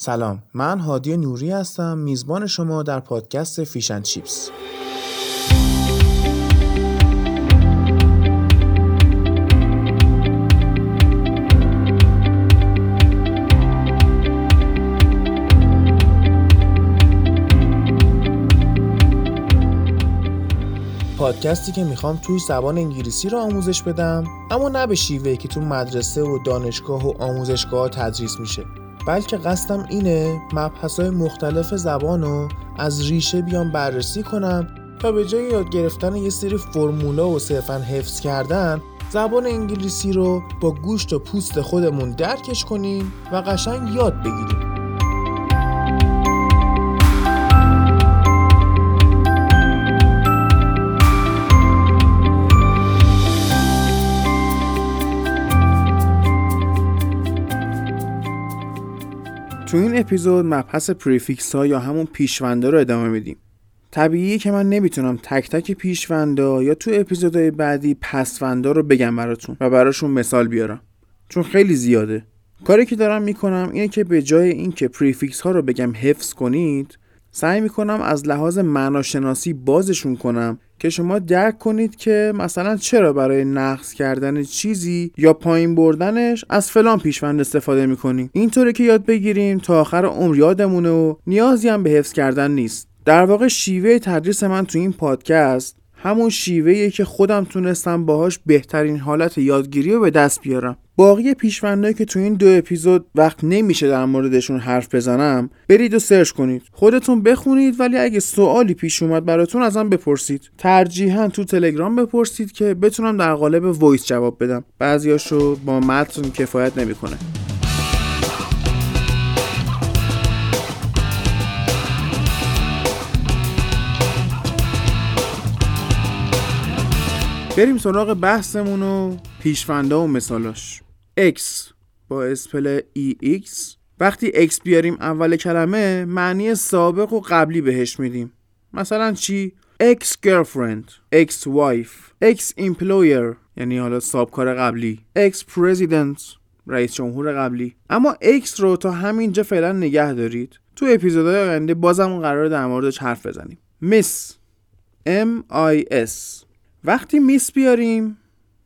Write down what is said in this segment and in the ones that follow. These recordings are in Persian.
سلام من هادی نوری هستم میزبان شما در پادکست فیشن چیپس پادکستی که می‌خوام توی زبان انگلیسی رو آموزش بدم اما نه به شیوهی که تو مدرسه و دانشگاه و آموزشگاه تدریس میشه. بلکه قصدم اینه مبحث مختلف زبان رو از ریشه بیام بررسی کنم تا به جای یاد گرفتن یه سری فرمولا و صرفا حفظ کردن زبان انگلیسی رو با گوشت و پوست خودمون درکش کنیم و قشنگ یاد بگیریم. تو این اپیزود مبحث prefix ها یا همون پیشوندا رو ادامه میدیم. طبیعیه که من نمی‌تونم تک تک پیشوندا یا تو اپیزودهای بعدی پسوندا رو بگم براتون و براشون مثال بیارم. چون خیلی زیاده. کاری که دارم می‌کنم اینه که به جای اینکه prefix ها رو بگم حفظ کنید سعی می‌کنم از لحاظ معناشناسی بازشون کنم که شما درک کنید که مثلا چرا برای نقض کردن چیزی یا پایین بردنش از فلان پیشوند استفاده می‌کنیم اینطوری که یاد بگیریم تا آخر عمر یادمونه و نیازی هم به حفظ کردن نیست. در واقع شیوه تدریس من تو این پادکست همون شیوهیه که خودم تونستم باهاش بهترین حالت یادگیری رو به دست بیارم. باقی پیشوندهایی که تو این دو اپیزود وقت نمیشه در موردشون حرف بزنم برید و search کنید. خودتون بخونید ولی اگه سوالی پیش اومد براتون ازم بپرسید. ترجیحا تو تلگرام بپرسید که بتونم در قالب voice جواب بدم. بعضیاشو با متن کفایت نمی‌کنه. بریم سراغ بحثمون و پیشونده و مثالاش. X با اسپل EX وقتی X بیاریم اول کلمه معنی سابق و قبلی بهش میدیم. مثلا چی؟ X girlfriend X wife X employer یعنی حالا سابکار قبلی. X president رئیس جمهور قبلی. اما X رو تا همینجا فعلا نگه دارید. تو اپیزودهای آینده بازم قرار در موردش حرف بزنیم. Miss M I S. وقتی میس بیاریم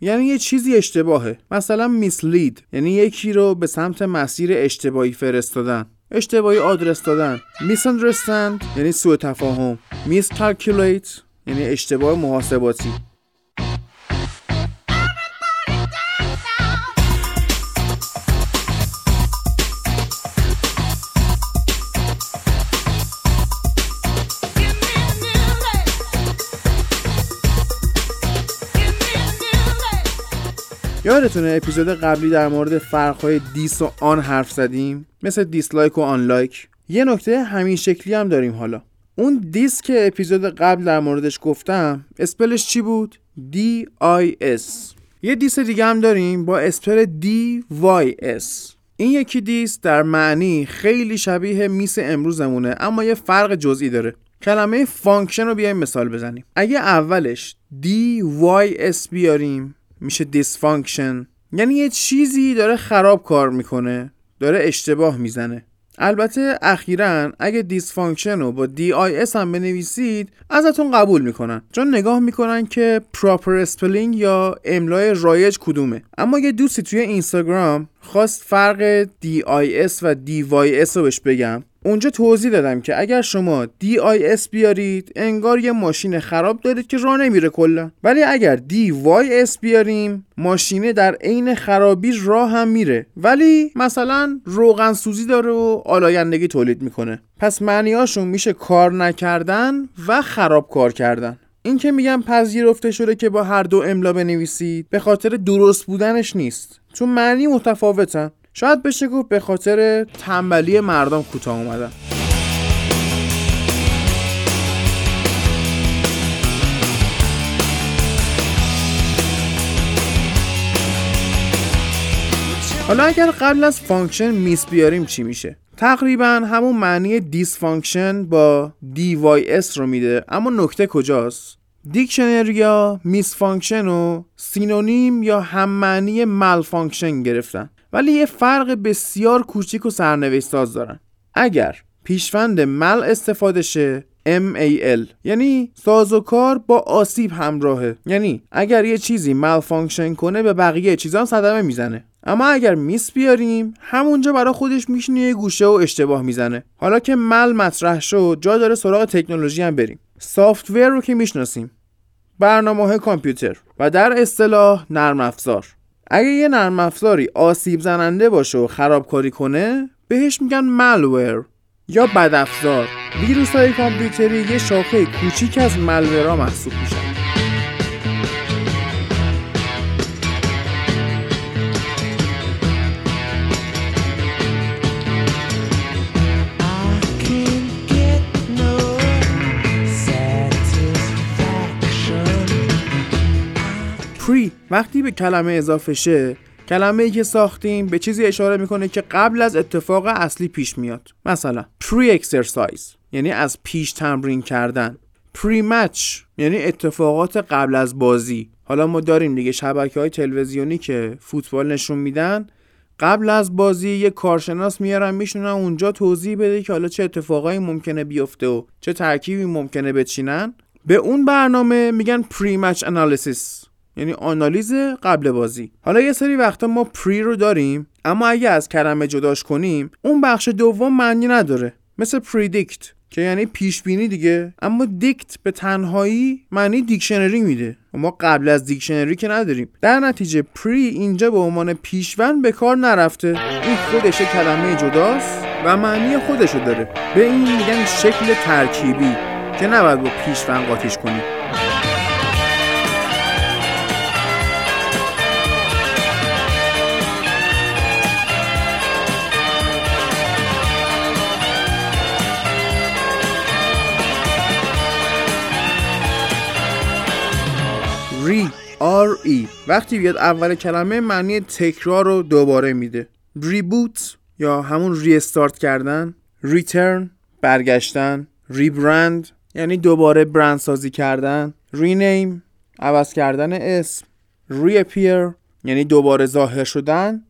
یعنی یه چیزی اشتباهه. مثلا میسلید یعنی یکی رو به سمت مسیر اشتباهی فرستادن. اشتباهی آدرس دادن. میساندرستند یعنی سوء تفاهم. میس یعنی اشتباه محاسباتی. یادتونه اپیزود قبلی در مورد فرقهای dis و un حرف زدیم؟ مثل dislike و unlike. یه نکته همین شکلی هم داریم حالا. اون dis که اپیزود قبل در موردش گفتم spell ش چی بود؟ D-I-S یه dys دیگه هم داریم با spell D-Y-S این یکی dys در معنی خیلی شبیه mis امروزمونه اما یه فرق جزئی داره. کلمه function رو بیایم مثال بزنیم. اگه اولش D-Y-S بیاریم میشه dysfunction یعنی یه چیزی داره خراب کار می‌کنه داره اشتباه می‌زنه. البته اخیرا اگه dysfunction رو با D-I-S هم بنویسید ازتون قبول می‌کنن. چون نگاه می‌کنن که proper spelling یا املای رایج کدومه. اما یه دوستی توی اینستاگرام خواست فرق دی آی اس و دی وای اس رو بهش بگم اونجا توضیح دادم که اگر شما DIS بیارید انگار یه ماشین خراب دارید که راه نمیره کلا. ولی اگر DYS بیاریم ماشینه در عین خرابی راه هم میره. ولی مثلا روغن سوزی داره و آلایندگی تولید می‌کنه. پس معنیاشون میشه کار نکردن و خراب کار کردن. این که میگم پذیرفته شده که با هر دو املا بنویسید به خاطر درست بودنش نیست. چون معنی متفاوتن. شاید بشه گفت به خاطر تنبلی مردم کوتاه اومدن. حالا اگر قبل از function mis بیاریم چی میشه؟ تقریبا همون معنی dysfunction با S رو میده اما نکته کجاست؟ دیکشنریا misfunction و synonym یا هم معنی malfunction گرفتن. ولی یه فرق بسیار کوچیک و سرنوشت ساز دارن. اگر پیشوند mal استفاده شه MAL یعنی سازوکار با آسیب همراهه. یعنی اگر یه چیزی malfunction کنه به بقیه چیزا صدمه می‌زنه. اما اگر mis بیاریم همونجا برای خودش میشینه یه گوشه و اشتباه می‌زنه. حالا که mal مطرح شد جا داره سراغ تکنولوژی هم بریم. software رو که می‌شناسیم. برنامه کامپیوتر و در اصطلاح نرم افزار. اگه یه نرم افزاری آسیب زننده باشه و خرابکاری کنه بهش میگن مالور یا بدافزار. ویروس های کامپیوتری یه شاخه کوچیک از ملورا محسوب میشن. وقتی به کلمه اضافه شه کلمه ای که ساختیم به چیزی اشاره می‌کنه که قبل از اتفاق اصلی پیش میاد. مثلا پری اکسرسایز یعنی از پیش تمرین کردن. پری مچ یعنی اتفاقات قبل از بازی. حالا ما داریم دیگه شبکه های تلویزیونی که فوتبال نشون میدن قبل از بازی یه کارشناس میارن میشونن اونجا توضیح بده که حالا چه اتفاقایی ممکنه بیفته و چه ترکیبی ممکنه بچینن. به اون برنامه میگن pre-match analysis یعنی آنالیز قبل بازی. حالا یه سری وقتا ما pre رو داریم اما اگه از کلمه جداش کنیم اون بخش دوم معنی نداره. مثل predict که یعنی پیش بینی دیگه. اما dict به تنهایی معنی دیکشنری میده. و ما قبل از دیکشنری که نداریم. در نتیجه pre اینجا به عنوان پیشوند به کار نرفته. این خودش کلمه جداست و معنی خودشو داره. به این میگن شکل ترکیبی که نباید با پیشون قاطیش کنیم. ری آر ای وقتی بیاد اول کلمه معنی تکرار رو دوباره میده. reboot یا همون restart کردن. return برگشتن. rebrand یعنی دوباره برند سازی کردن. rename عوض کردن اسم. reappear یعنی دوباره ظاهر شدن.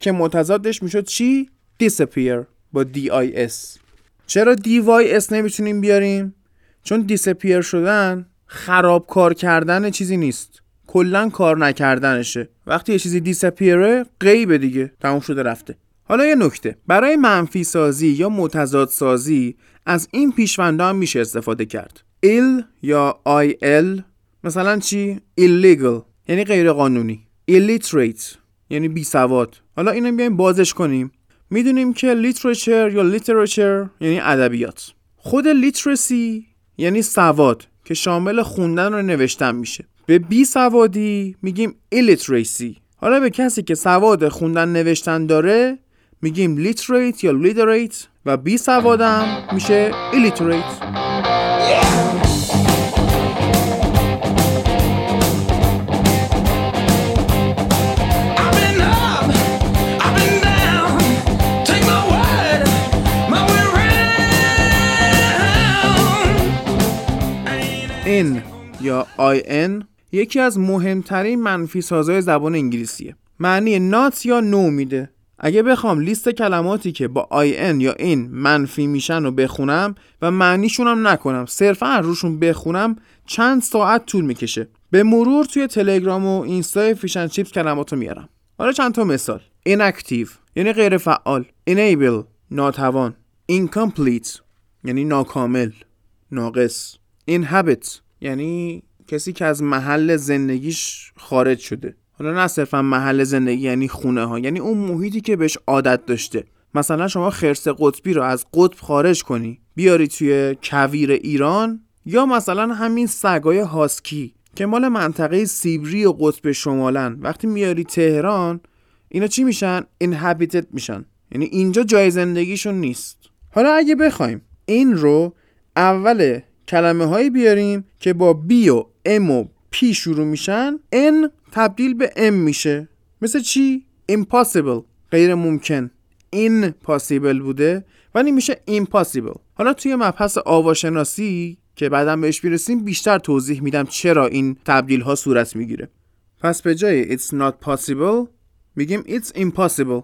که متضادش می‌شد چی؟ disappear با D-I-S چرا D-Y-S نمی‌تونیم بیاریم؟ چون disappear شدن خراب کار کردن چیزی نیست. کلا کار نکردنشه. وقتی یه چیزی disappear ه غیبه دیگه. تموم شده رفته. حالا یه نکته. برای منفی سازی یا متضاد سازی از این پیشونده هم میشه استفاده کرد. ill یا IL مثلا چی؟ illegal یعنی غیر قانونی illiterate یعنی بی سواد. حالا اینو بیایم بازش کنیم. می‌دونیم که literature یا literature یعنی ادبیات. خود literacy یعنی سواد. که شامل خوندن و نوشتن میشه. به بی سوادی میگیم illiteracy. حالا به کسی که سواد خوندن نوشتن داره میگیم literate یا literate و بی سوادم میشه illiterate. یا in یکی از مهمترین منفی سازهای زبان انگلیسیه. معنی not یا no میده. اگه بخوام لیست کلماتی که با in یا این منفی میشن رو بخونم و معنیشون هم نکنم صرفا روشون بخونم چند ساعت طول می‌کشه. به مرور توی تلگرام و اینستا فیشن چیپس کلماتو میارم. حالا چند تا مثال. inactive یعنی غیر فعال enable ناتوان. incomplete یعنی ناکامل. ناقص. inhabit یعنی کسی که از محل زندگیش خارج شده. حالا نه صرفا محل زندگی یعنی خونه ها یعنی اون محیطی که بهش عادت داشته. مثلا شما خرس قطبی رو از قطب خارج کنی بیاری توی کویر ایران یا مثلا همین سگای هاسکی که مال منطقه سیبری و قطب شمالن. وقتی میاری تهران اینا چی میشن؟ inhabited میشن. یعنی اینجا جای زندگیشون نیست. حالا اگه بخوایم این رو اول کلمه هایی بیاریم که با بی و ام و پی شروع میشن ان تبدیل به ام میشه. مثل چی؟ impossible. غیر ممکن. این پاسیبل بوده ولی میشه impossible. حالا توی مبحث آواشناسی که بعدا بهش بیرسیم بیشتر توضیح میدم چرا این تبدیل ها صورت می‌گیره. پس به جای it's not possible میگیم it's impossible.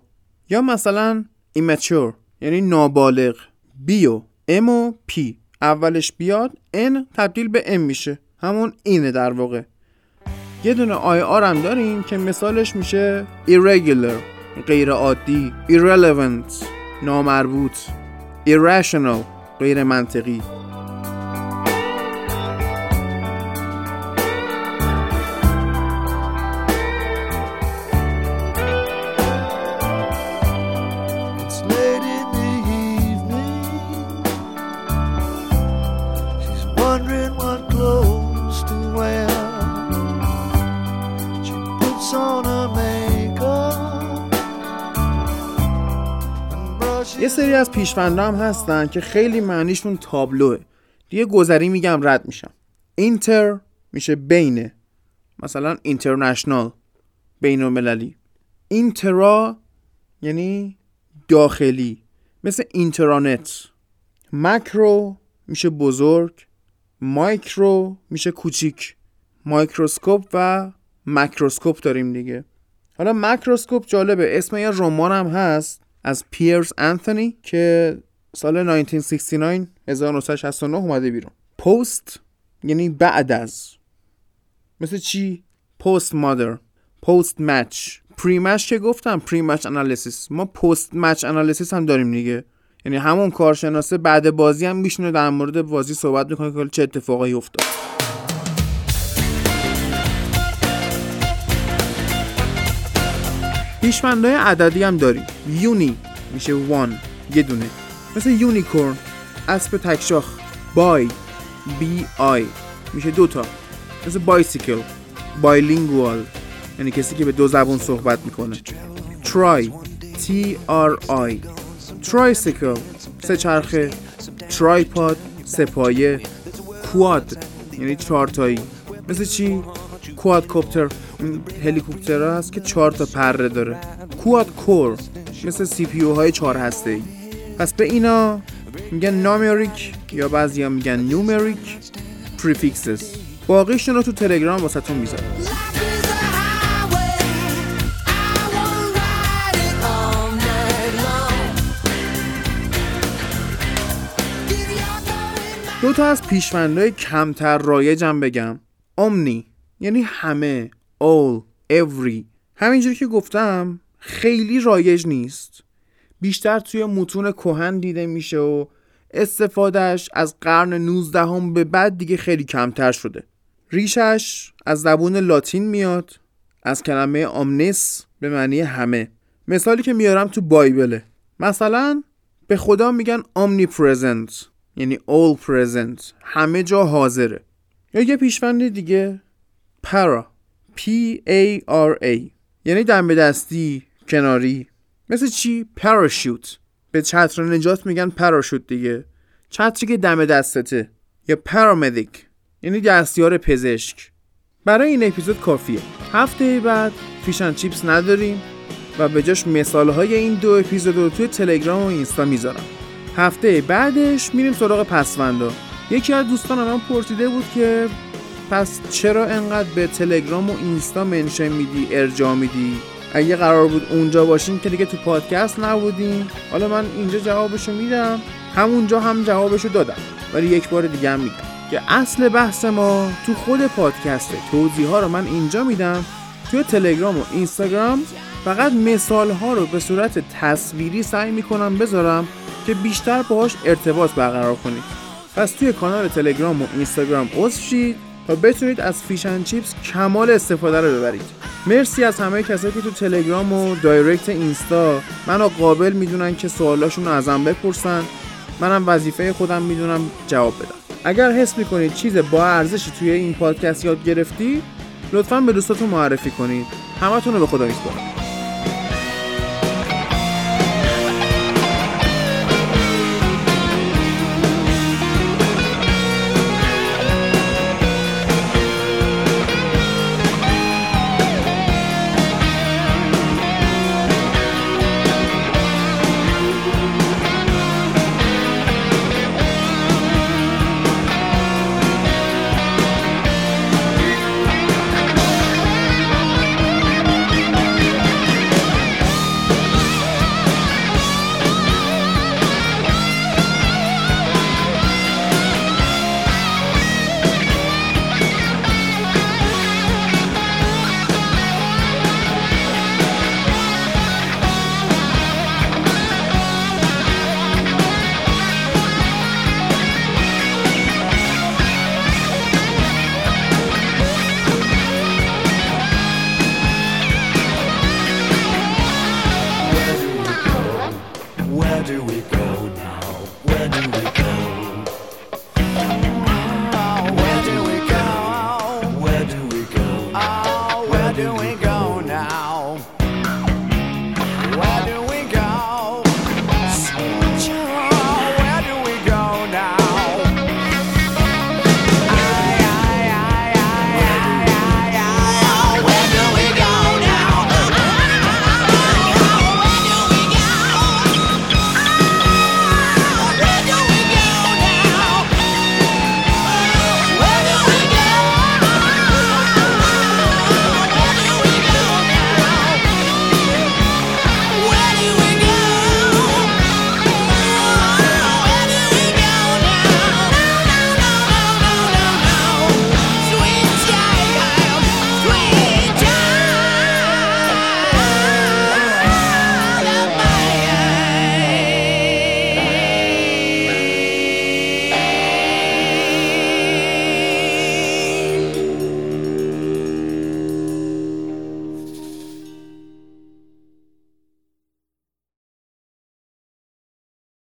یا مثلا immature یعنی نابالغ. بی و ام و پی اولش بیاد ان تبدیل به ام میشه. همون اینه در واقع. یه دونه آر هم داریم که مثالش میشه irregular غیر عادی irrelevant نامربوط irrational غیر منطقی سری از پیشوندها هم هستن که خیلی معنیشون تابلوه. دیگه گذری میگم رد میشم. inter میشه بینه مثلا international بین المللی intra یعنی داخلی مثل intranet. macro میشه بزرگ مایکرو میشه کوچیک. microscope و macroscope داریم دیگه. حالا مکروسکوپ جالبه اسم یه رمان هم هست. از پیرس انتونی که سال 1969 1969 اومده بیرون. پست یعنی بعد از. مثل چی؟ پست مادر پست مچ پری مچ که گفتم پری مچ انالیسیس ما پست مچ انالیسیس هم داریم دیگه. یعنی همون کارشناسه بعد بازی هم میشنه در مورد بازی صحبت می‌کنه که چه اتفاقایی افتاد. پیشوندهای عددی هم داریم. uni میشه one یه دونه. مثل unicorn اسب تکشاخ bi B-I. میشه دوتا مثل bicycle bilingual یعنی کسی که به دو زبون صحبت می‌کنه. tri T-R-I. tricycle سه چرخه. tripod سه‌پایه quad یعنی چارتایی مثل چی؟ quadcopter هلیکوپتر هست که چهار تا پره داره. quad-core مثل CPU های چهار هسته ای پس به اینا میگن numeric یا بعضی هم میگن numeric prefixes. باقیشون رو تو تلگرام واسهتون می‌ذارم. دو تا از پیشوندهای کمتر رایجم بگم. امنی یعنی همه. All every. همینجوری که گفتم خیلی رایج نیست. بیشتر توی متون کهن دیده میشه و استفادهش از قرن 19 هم به بعد دیگه خیلی کمتر شده. ریشش از زبون لاتین میاد از کلمه آمنس به معنی همه. مثالی که میارم تو بایبله. مثلا به خدا میگن omnipresent یعنی all present همه جا حاضره. یا یه پیشوند دیگه para. P A R A. یعنی دم دستی کناری. مثل چی؟ پاراشوت به چتر نجات میگن پاراشوت دیگه. چتری که دم دستته. یا پارامدیک یعنی دستیار پزشک. برای این اپیزود کافیه. هفته بعد فیشن چیپس نداریم و به جاش مثال های این دو اپیزود رو توی تلگرام و اینستا می‌ذارم. هفته بعدش میریم سراغ پسوندا. یکی از دوستان من پرسیده بود که پس چرا انقدر به تلگرام و اینستا منشن میدی ارجا میدی؟ اگه قرار بود اونجا باشیم که دیگه تو پادکست نبودیم حالا من اینجا جوابشو میدم. همونجا هم جوابشو دادم. ولی یک بار دیگه هم میگم که اصل بحث ما تو خود پادکسته توضیح ها رو من اینجا میدم. توی تلگرام و اینستاگرام فقط مثال ها رو به صورت تصویری سعی می‌کنم بذارم که بیشتر باهاش ارتباط برقرار کنید پس توی کانال تلگرام و اینستاگرام عضو شید. تا بتونید از Fish and Chips کمال استفاده رو ببرید. مرسی از همه کسایی که تو تلگرام و direct اینستا منو قابل می‌دونن که سوالاشون رو ازم بپرسن. منم وظیفه خودم می‌دونم جواب بدم. اگر حس می‌کنید چیز با ارزشی توی این پادکست یاد گرفتی لطفا به دوستاتون معرفی کنید. همتون رو به خدا میسپارم.